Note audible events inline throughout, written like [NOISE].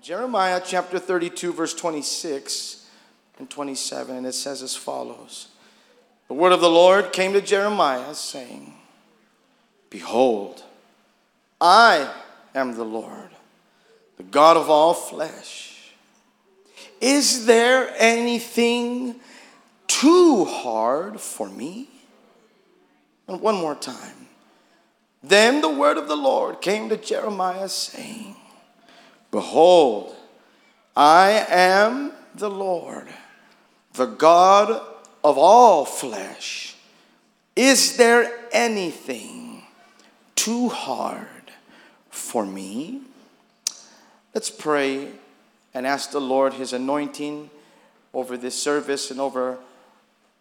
Jeremiah chapter 32, verse 26 and 27, and it says as follows The word of the Lord came to Jeremiah, saying, Behold, I am the Lord, the God of all flesh. Is there anything too hard for me? And one more time. Then the word of the Lord came to Jeremiah, saying, Behold, I am the Lord, the God of all flesh. Is there anything too hard for me? Let's pray and ask the Lord his anointing over this service and over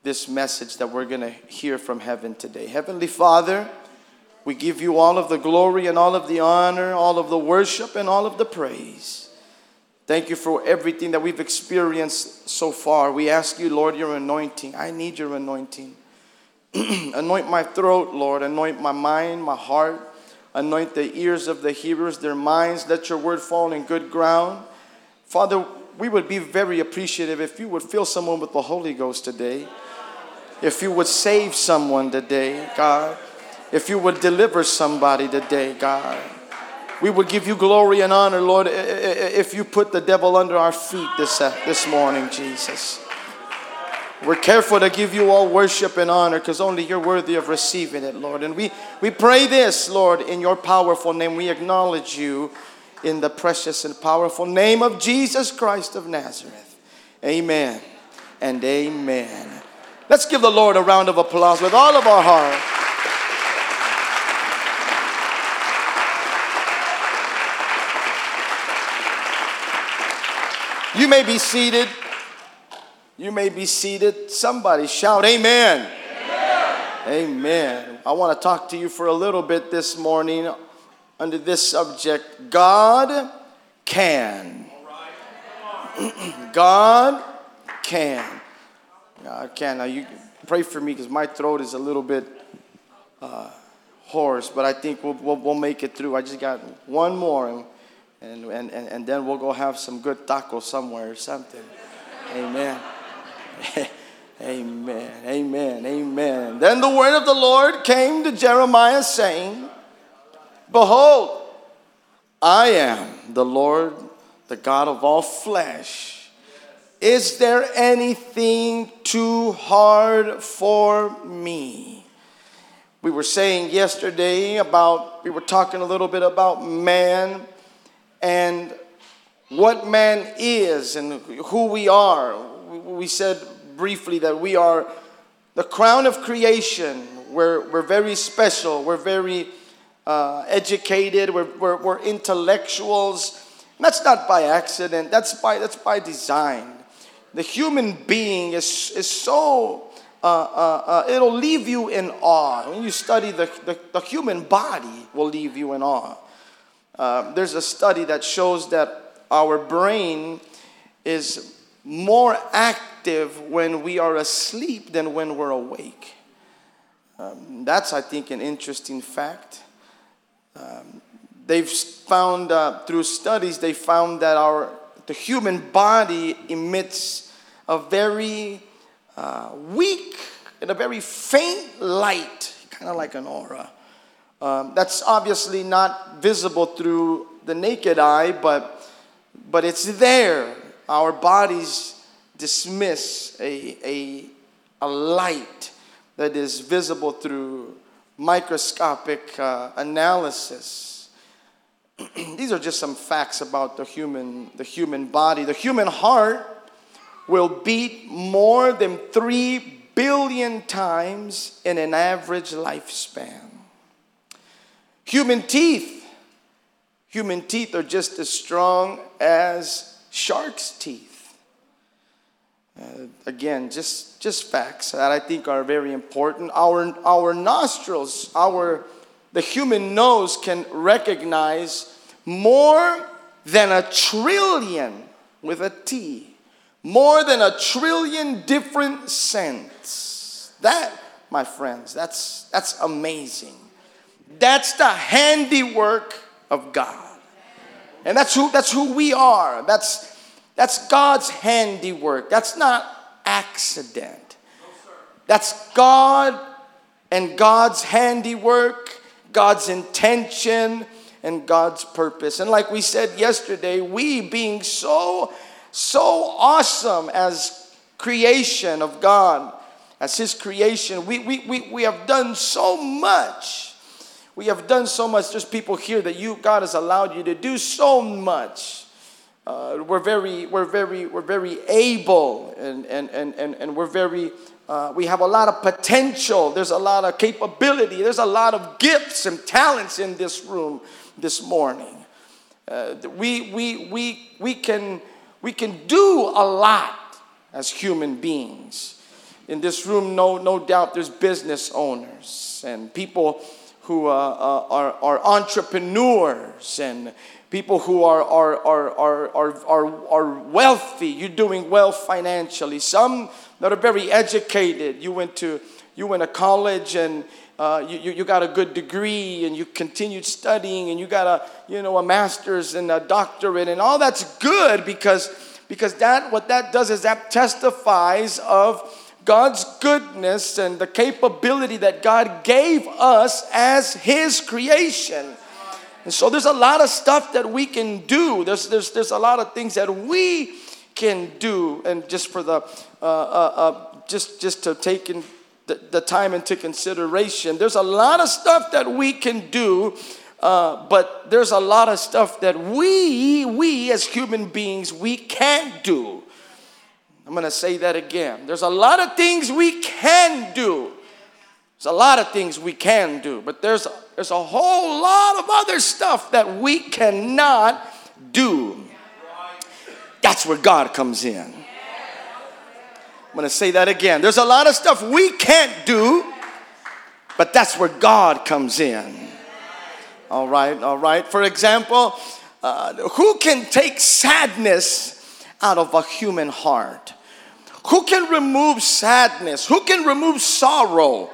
this message that we're going to hear from heaven today. Heavenly Father, we give you all of the glory and all of the honor, all of the worship and all of the praise. Thank you for everything that we've experienced so far. We ask you, Lord, your anointing. I need your anointing. [CLEARS THROAT] anoint my throat, Lord. Anoint my mind, my heart. Anoint the ears of the hearers, their minds. Let your word fall in good ground. Father, we would be very appreciative if you would fill someone with the Holy Ghost today. If you would save someone today, God if you would deliver somebody today, God. We would give you glory and honor, Lord, if you put the devil under our feet this, uh, this morning, Jesus. We're careful to give you all worship and honor because only you're worthy of receiving it, Lord. And we, we pray this, Lord, in your powerful name. We acknowledge you in the precious and powerful name of Jesus Christ of Nazareth. Amen and amen. Let's give the Lord a round of applause with all of our heart. You may be seated. You may be seated. Somebody shout, Amen. Amen. Amen. I want to talk to you for a little bit this morning under this subject God can. [CLEARS THROAT] God can. God can. Now, you pray for me because my throat is a little bit uh, hoarse, but I think we'll, we'll, we'll make it through. I just got one more. And, and, and, and, then we'll go have some good tacos somewhere or something. Amen. [LAUGHS] Amen. Amen. Amen. Then the word of the Lord came to Jeremiah saying, Behold, I am the Lord, the God of all flesh. Is there anything too hard for me? We were saying yesterday about, we were talking a little bit about man and what man is and who we are. We said briefly that we are the crown of creation. We're, we're very special, we're very uh, educated, we're, we're, we're intellectuals. And that's not by accident, that's by, that's by design. The human being is, is so, uh, uh, uh it'll leave you in awe. When you study the, the, the human body, will leave you in awe. Uh, there's a study that shows that our brain is more active when we are asleep than when we're awake. Um, that's, I think, an interesting fact. Um, they've found uh, through studies they found that our the human body emits a very uh, weak and a very faint light, kind of like an aura. Um, that's obviously not visible through the naked eye, but, but it's there. Our bodies dismiss a, a, a light that is visible through microscopic uh, analysis. [CLEARS THROAT] These are just some facts about the human, the human body. The human heart will beat more than 3 billion times in an average lifespan. Human teeth. Human teeth are just as strong as shark's teeth. Uh, again, just, just facts that I think are very important. Our, our nostrils, our, the human nose can recognize more than a trillion with a T, more than a trillion different scents. That, my friends, that's, that's amazing. That's the handiwork of God. And that's who, that's who we are. That's, that's God's handiwork. That's not accident. That's God and God's handiwork, God's intention, and God's purpose. And like we said yesterday, we being so, so awesome as creation of God, as His creation, we, we, we, we have done so much we have done so much. There's people here that you, God has allowed you to do so much. Uh, we're very, we're very, we're very able, and and and and, and we're very. Uh, we have a lot of potential. There's a lot of capability. There's a lot of gifts and talents in this room this morning. Uh, we, we, we, we, can, we can do a lot as human beings. In this room, no, no doubt, there's business owners and people who uh, uh, are, are entrepreneurs and people who are, are, are, are, are, are, are wealthy. You're doing well financially. Some that are very educated. You went to, you went to college and uh, you, you got a good degree and you continued studying and you got a, you know, a master's and a doctorate and all that's good because, because that, what that does is that testifies of God's goodness and the capability that God gave us as His creation. And so there's a lot of stuff that we can do. There's, there's, there's a lot of things that we can do. And just for the, uh, uh, uh, just, just to take in the, the, time into consideration, there's a lot of stuff that we can do. Uh, but there's a lot of stuff that we, we as human beings, we can't do. I'm going to say that again. There's a lot of things we can do. There's a lot of things we can do, but there's a, there's a whole lot of other stuff that we cannot do. That's where God comes in. I'm going to say that again. There's a lot of stuff we can't do, but that's where God comes in. All right, all right. For example, uh, who can take sadness out of a human heart? Who can remove sadness? Who can remove sorrow?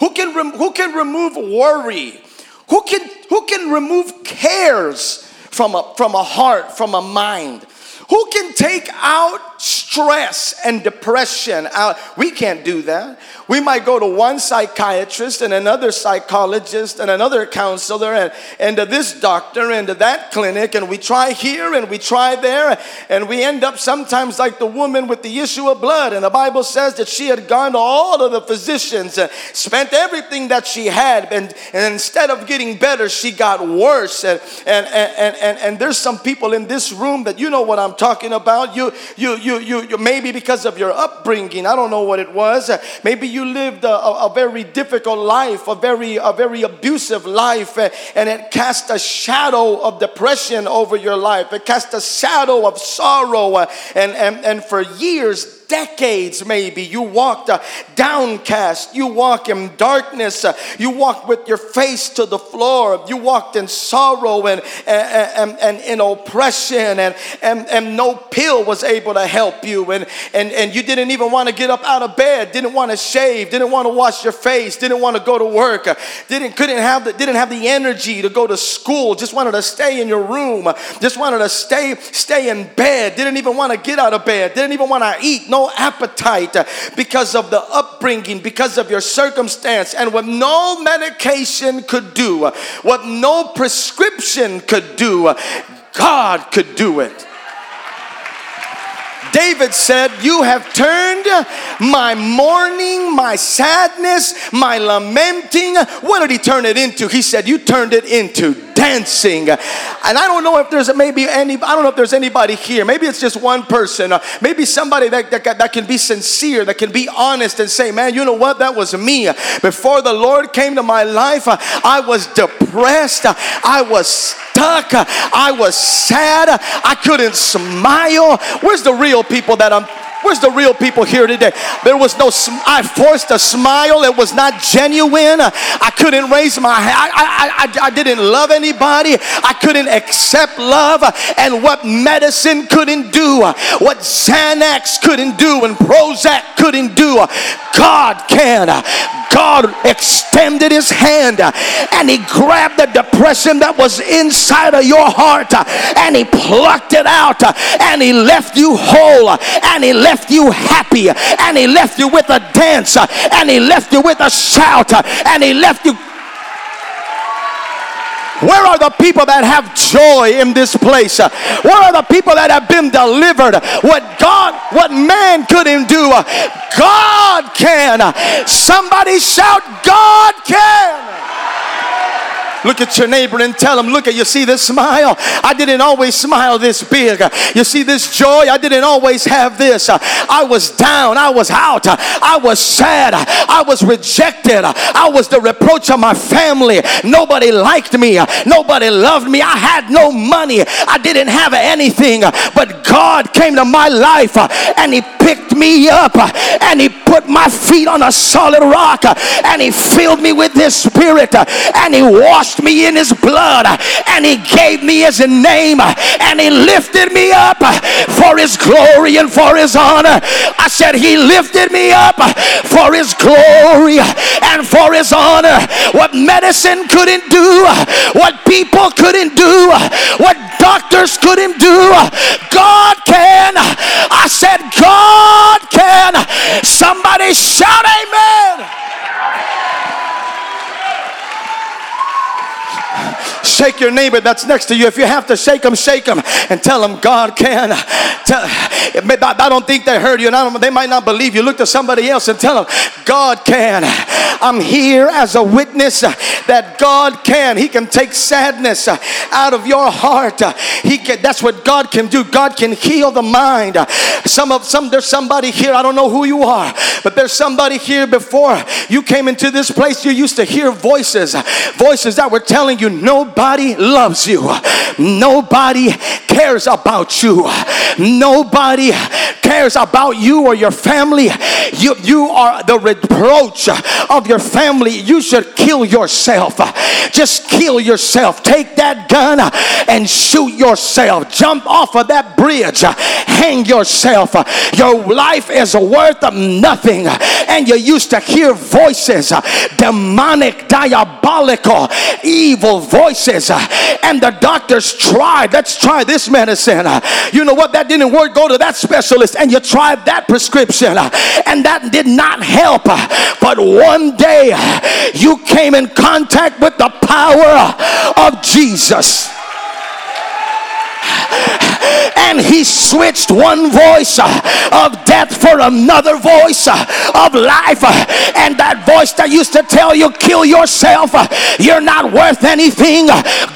Who can, who can remove worry? Who can, who can remove cares from a, from a heart, from a mind? Who can take out stress and depression out? We can't do that. We might go to one psychiatrist and another psychologist and another counselor and, and to this doctor and to that clinic, and we try here and we try there, and we end up sometimes like the woman with the issue of blood. And the Bible says that she had gone to all of the physicians and spent everything that she had, and, and instead of getting better, she got worse. And, and, and, and, and there's some people in this room that you know what I'm talking about. You, you, you, you, you maybe because of your upbringing, I don't know what it was. Maybe you lived a, a, a very difficult life, a very, a very abusive life, eh, and it cast a shadow of depression over your life. It cast a shadow of sorrow, eh, and, and, and for years, decades maybe. You walked uh, downcast. You walk in darkness. Uh, you walked with your face to the floor. You walked in sorrow and, and, and, and in oppression and, and, and no pill was able to help you. And, and, and you didn't even want to get up out of bed. Didn't want to shave. Didn't want to wash your face. Didn't want to go to work. Didn't couldn't have the, didn't have the energy to go to school. Just wanted to stay in your room. Just wanted to stay stay in bed. Didn't even want to get out of bed. Didn't even want to eat. No no appetite uh, because of the upbringing, because of your circumstance, and what no medication could do, uh, what no prescription could do, uh, God could do it. David said, You have turned my mourning, my sadness, my lamenting. What did he turn it into? He said, You turned it into dancing. And I don't know if there's maybe any, I don't know if there's anybody here. Maybe it's just one person. Uh, maybe somebody that, that, that can be sincere, that can be honest and say, Man, you know what? That was me. Before the Lord came to my life, uh, I was depressed. I was stuck. I was sad. I couldn't smile. Where's the real people that I'm Where's the real people here today? There was no, sm- I forced a smile. It was not genuine. I couldn't raise my hand. I, I, I, I didn't love anybody. I couldn't accept love. And what medicine couldn't do, what Xanax couldn't do, and Prozac couldn't do, God can. God extended his hand and he grabbed the depression that was inside of your heart and he plucked it out and he left you whole and he left you happy and he left you with a dance and he left you with a shout and he left you where are the people that have joy in this place? Where are the people that have been delivered? What God, what man couldn't do, God can. Somebody shout, God can. Look at your neighbor and tell him, Look at you, see this smile? I didn't always smile this big. You see this joy? I didn't always have this. I was down, I was out, I was sad, I was rejected, I was the reproach of my family. Nobody liked me, nobody loved me. I had no money, I didn't have anything, but God came to my life and He picked me up and He put my feet on a solid rock and He filled me with His Spirit and He washed washed me in his blood and he gave me his name and he lifted me up for his glory and for his honor. I said, He lifted me up for his glory and for his honor. What medicine couldn't do, what people couldn't do, what doctors couldn't do, God can. I said, God can. Somebody shout, Amen. Shake your neighbor that's next to you. If you have to shake them, shake them and tell them God can. Tell, I don't think they heard you and they might not believe you. Look to somebody else and tell them God can. I'm here as a witness that God can. He can take sadness out of your heart. He can, that's what God can do. God can heal the mind. Some of some there's somebody here. I don't know who you are, but there's somebody here before you came into this place. You used to hear voices, voices that were telling you nobody loves you, nobody cares about you, nobody cares about you or your family. You you are the reproach of your family. You should kill yourself. Just kill yourself. Take that gun and shoot yourself. Jump off of that bridge. Hang yourself. Your life is worth nothing. And you used to hear voices, demonic, diabolical, evil voices. Uh, and the doctors tried. Let's try this medicine. You know what? That didn't work. Go to that specialist. And you tried that prescription. Uh, and that did not help. But one day uh, you came in contact with the power of Jesus and he switched one voice uh, of death for another voice uh, of life. Uh, and that voice that used to tell you, kill yourself, you're not worth anything.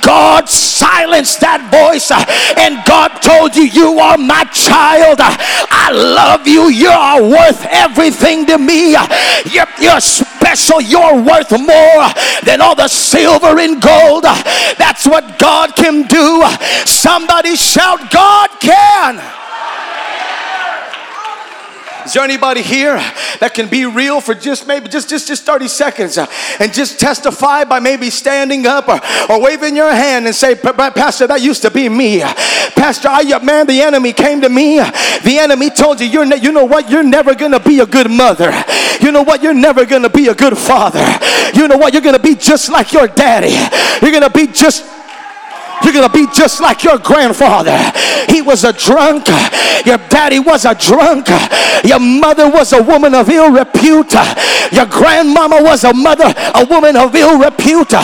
God silenced that voice and God told you, You are my child. I love you. You are worth everything to me. You're, you're special. You're worth more than all the silver and gold. That's what God can do. Somebody shout, God can. Is there anybody here that can be real for just maybe just just just 30 seconds uh, and just testify by maybe standing up or, or waving your hand and say, Pastor, that used to be me. Pastor, I, man, the enemy came to me. The enemy told you, you're ne- you know what? You're never to be a good mother. You know what? You're never to be a good father. You know what? You're to be just like your daddy. You're to be just you're going to be just like your grandfather. He was a drunk. Your daddy was a drunk. Your mother was a woman of ill repute. Your grandmama was a mother, a woman of ill repute.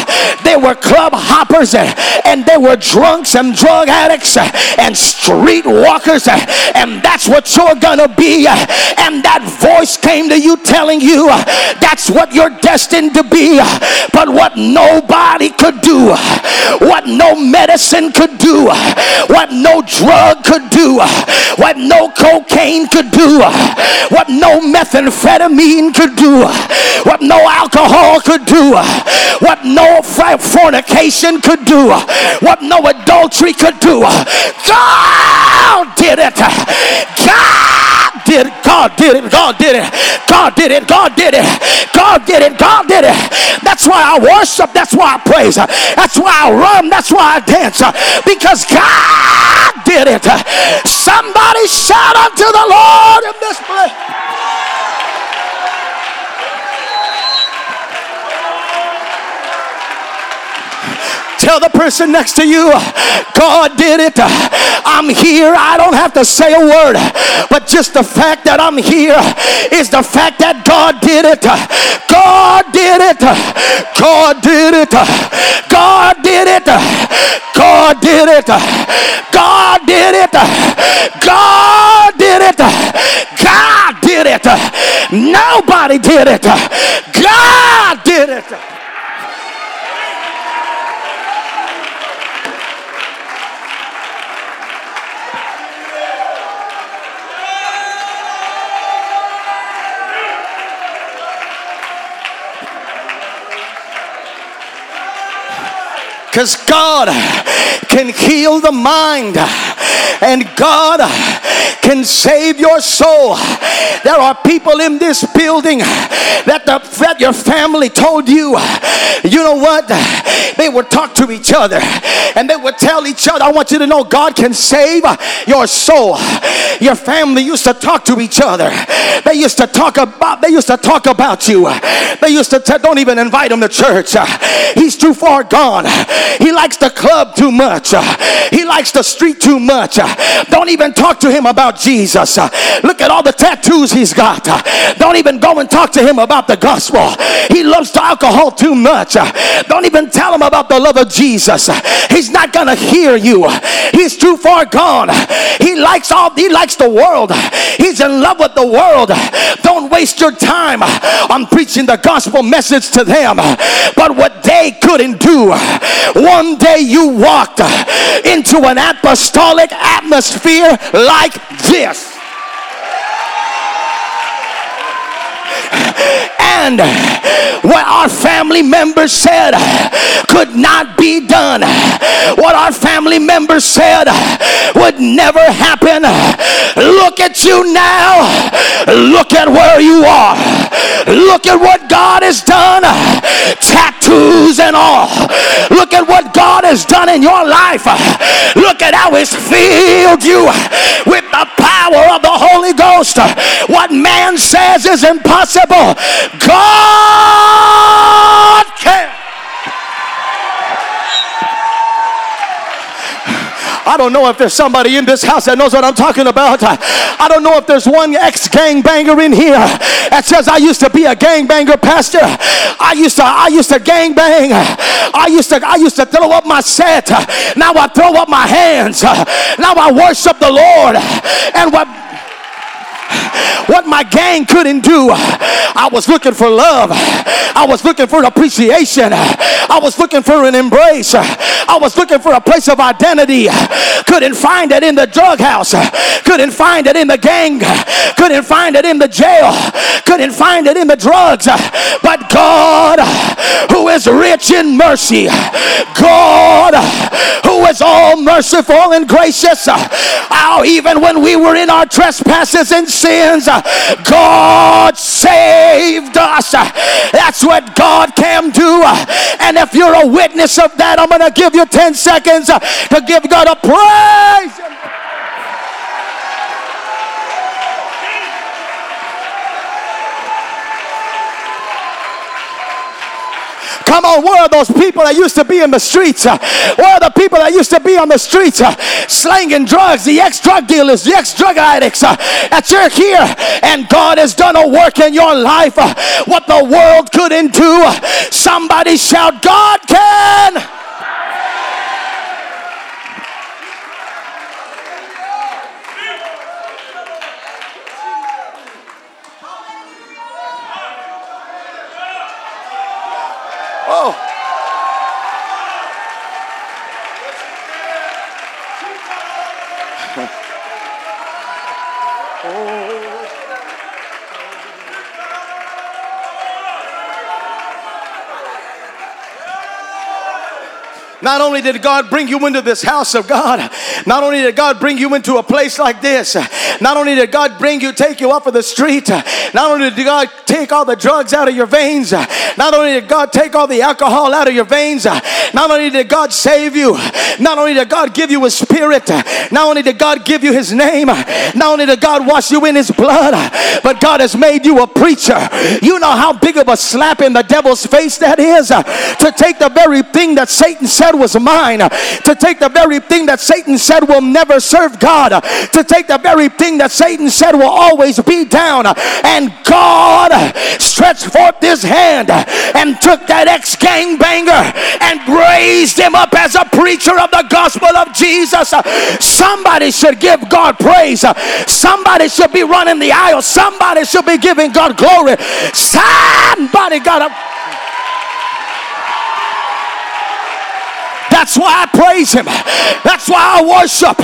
They were club hoppers and they were drunks and drug addicts and street walkers. And that's what you're going to be. And that voice came to you telling you that's what you're destined to be. But what nobody could do, what no medicine could do, what no drug could do, what no cocaine could do, what no methamphetamine could do, what no alcohol could do, what no fornication could do, what no adultery could do. God did it. God did God did it. God did it. God did it. God did it. God did it. God did it. That's why I worship. That's why I praise. That's why I run. That's why I dance. Because God did it. Somebody shout unto the Lord in this place. Tell the person next to you, God did it. I'm here. I don't have to say a word. But just the fact that I'm here is the fact that God did it. God did it. God did it. God did it. God did it. God did it. God did it. God did it. Nobody did it. God did it. Because God can heal the mind and God can save your soul. There are people in this building that, the, that your family told you, you know what? They would talk to each other and they would tell each other, I want you to know God can save your soul. Your family used to talk to each other. They used to talk about, they used to talk about you. They used to tell, don't even invite him to church. He's too far gone. He likes the club too much. He likes the street too much. Don't even talk to him about Jesus. Look at all the tattoos he's got. Don't even go and talk to him about the gospel. He loves the alcohol too much. Don't even tell him about the love of Jesus. He's not gonna hear you. He's too far gone. He likes all he likes the world. He's in love with the world. Don't waste your time on preaching the gospel message to them. But what they couldn't do, one day you walked into an apostolic atmosphere like this. What our family members said could not be done, what our family members said would never happen. Look at you now. Look at where you are. Look at what God has done. Tattoos and all. Look at what God has done in your life. Look at how He's filled you with the power of the Holy Ghost. What man says is impossible, can. I don't know if there's somebody in this house that knows what I'm talking about. I don't know if there's one ex gangbanger in here that says I used to be a gangbanger pastor. I used to I used to gangbang. I used to I used to throw up my set. Now I throw up my hands. Now I worship the Lord. And what what my gang couldn't do. I was looking for love. I was looking for appreciation. I was looking for an embrace. I was looking for a place of identity. Couldn't find it in the drug house. Couldn't find it in the gang. Couldn't find it in the jail. Couldn't find it in the drugs. But God, who is rich in mercy, God, who is all merciful and gracious, how even when we were in our trespasses and sins, God saved us. That's what God can do. And if you're a witness of that, I'm going to give you 10 seconds to give God a praise. Come on, where are those people that used to be in the streets? Uh, where are the people that used to be on the streets uh, slanging drugs, the ex drug dealers, the ex drug addicts? Uh, that you're here and God has done a work in your life what the world couldn't do. Somebody shout, God can. Not only did God bring you into this house of God, not only did God bring you into a place like this, not only did God bring you, take you off of the street, not only did God take all the drugs out of your veins, not only did God take all the alcohol out of your veins, not only did God save you, not only did God give you His Spirit, not only did God give you His name, not only did God wash you in His blood, but God has made you a preacher. You know how big of a slap in the devil's face that is to take the very thing that Satan said was mine, uh, to take the very thing that Satan said will never serve God, uh, to take the very thing that Satan said will always be down. Uh, and God stretched forth his hand and took that ex gangbanger and raised him up as a preacher of the gospel of Jesus. Somebody should give God praise. Somebody should be running the aisle. Somebody should be giving God glory. Somebody got to. That's why I praise Him. That's why I worship.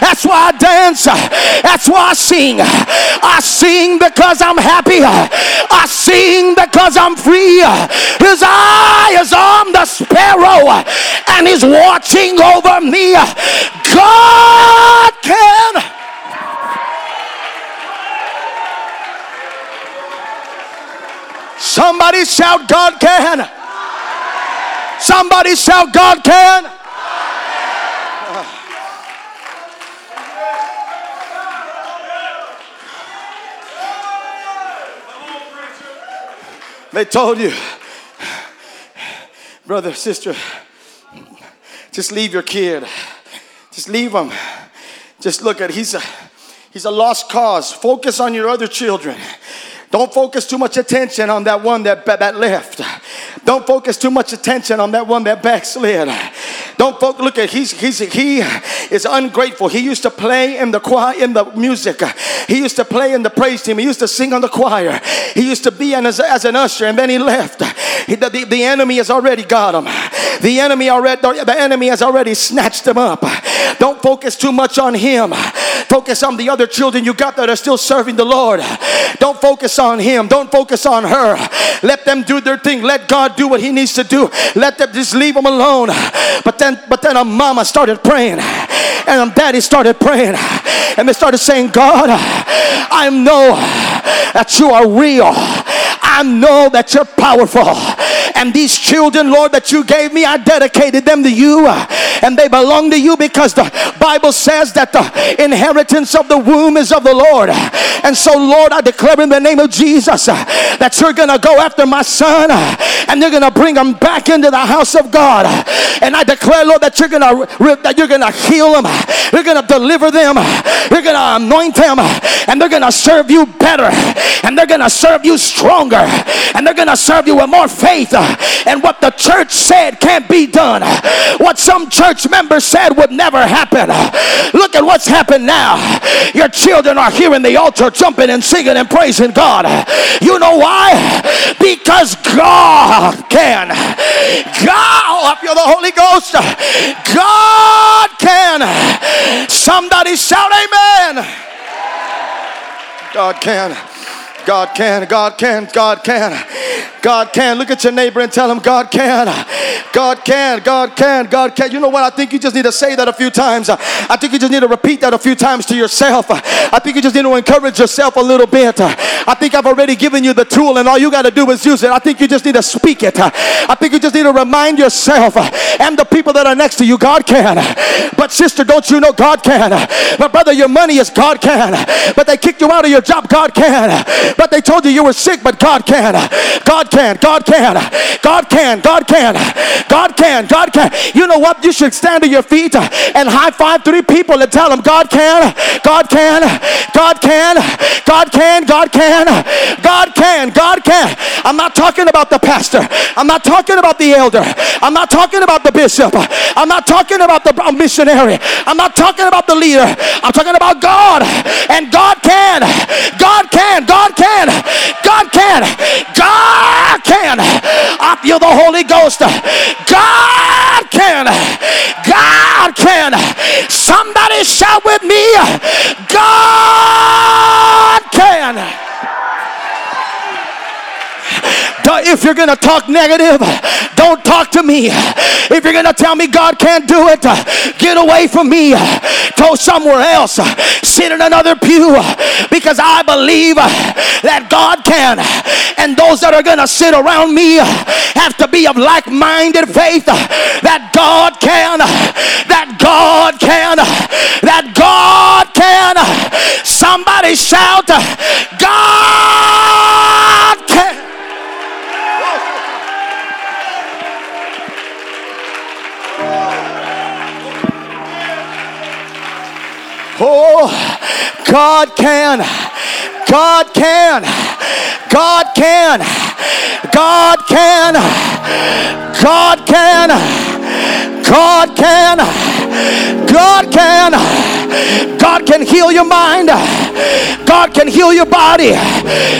That's why I dance. That's why I sing. I sing because I'm happy. I sing because I'm free. His eye is on the sparrow and He's watching over me. God can. Somebody shout, God can. Somebody shout, God can. They told you, brother, sister, just leave your kid. Just leave him. Just look at he's a he's a lost cause. Focus on your other children. Don't focus too much attention on that one that, that left. Don't focus too much attention on that one that backslid. Don't focus, look at he's, he's he is ungrateful. He used to play in the choir in the music. He used to play in the praise team. He used to sing on the choir. He used to be as, as an usher and then he left. He, the, the, the enemy has already got him. The enemy already the enemy has already snatched him up. Don't focus too much on him. Focus on the other children you got that are still serving the Lord. Don't focus on him. Don't focus on her. Let them do their thing. Let God do what he needs to do. Let them just leave them alone. But then but then a mama started praying and a daddy started praying and they started saying, God, I know that you are real. I know that you're powerful. And these children, Lord, that you gave me, I dedicated them to you. And they belong to you because the Bible says that the inheritance of the womb is of the Lord. And so, Lord, I declare in the name of Jesus that you're going to go after my son and you're going to bring him back into the house of God. And I declare, Lord, that you're going to that you're going to heal them. You're going to deliver them. You're going to anoint them and they're going to serve you better and they're going to serve you stronger and they're going to serve you with more faith. And what the church said can't be done, what some church members said would never happen. Look at what's happened now. Your children are here in the altar jumping and singing and praising God. You know why? Because God can. God, I feel the Holy Ghost. God can. Somebody shout, Amen. God can. God can, God can, God can. God can. Look at your neighbor and tell him, God can. God can, God can, God can. You know what? I think you just need to say that a few times. I think you just need to repeat that a few times to yourself. I think you just need to encourage yourself a little bit. I think I've already given you the tool, and all you got to do is use it. I think you just need to speak it. I think you just need to remind yourself and the people that are next to you, God can. But, sister, don't you know God can? But, brother, your money is God can. But they kicked you out of your job, God can. But they told you you were sick, but God can. God can. God can. God can. God can. God can. God can. You know what? You should stand to your feet and high five three people and tell them God can. God can. God can. God can. God can. God can. God can. I'm not talking about the pastor. I'm not talking about the elder. I'm not talking about the bishop. I'm not talking about the missionary. I'm not talking about the leader. I'm talking about God. And God can. God can. God can can. God can. God can. I feel the Holy Ghost. God can. God can. Somebody shout with me. God can. If you're going to talk negative, don't talk to me. If you're going to tell me God can't do it, get away from me. Go somewhere else. Sit in another pew because I believe that God can. And those that are going to sit around me have to be of like minded faith that God can, that God can, that God can. Somebody shout, God Oh, God can. God can. God can. God can. God can. God can. God can. God can heal your mind. God can heal your body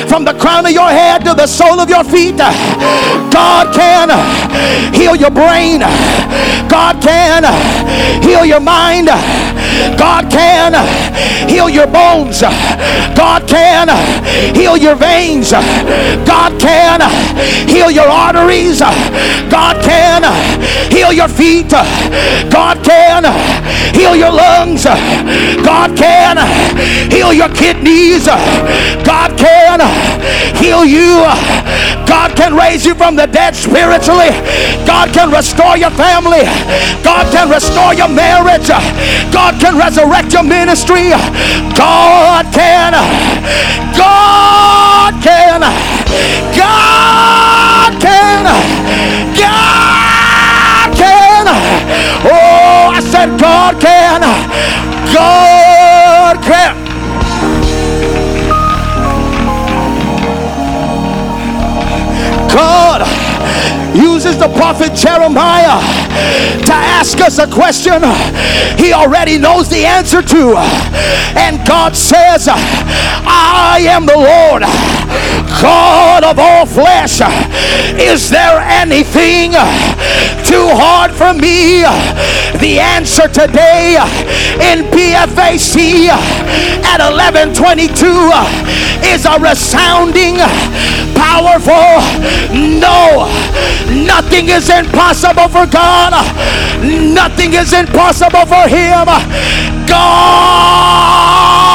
from the crown of your head to the sole of your feet. God can heal your brain. God can heal your mind. God can heal your bones. God can heal your veins. God can heal your arteries. God can heal your feet. God can heal your lungs. God can heal your kidneys. God can heal you. God can raise you from the dead spiritually. God can restore your family. God can restore your marriage. God can resurrect your ministry. God can. God can. God can. God can. Oh, I said God can. The prophet Jeremiah to ask us a question he already knows the answer to. And God says, I am the Lord, God of all flesh. Is there anything too hard for me? The answer today in PFAC at 1122 is a resounding, powerful no. Nothing is impossible for God. Nothing is impossible for Him. God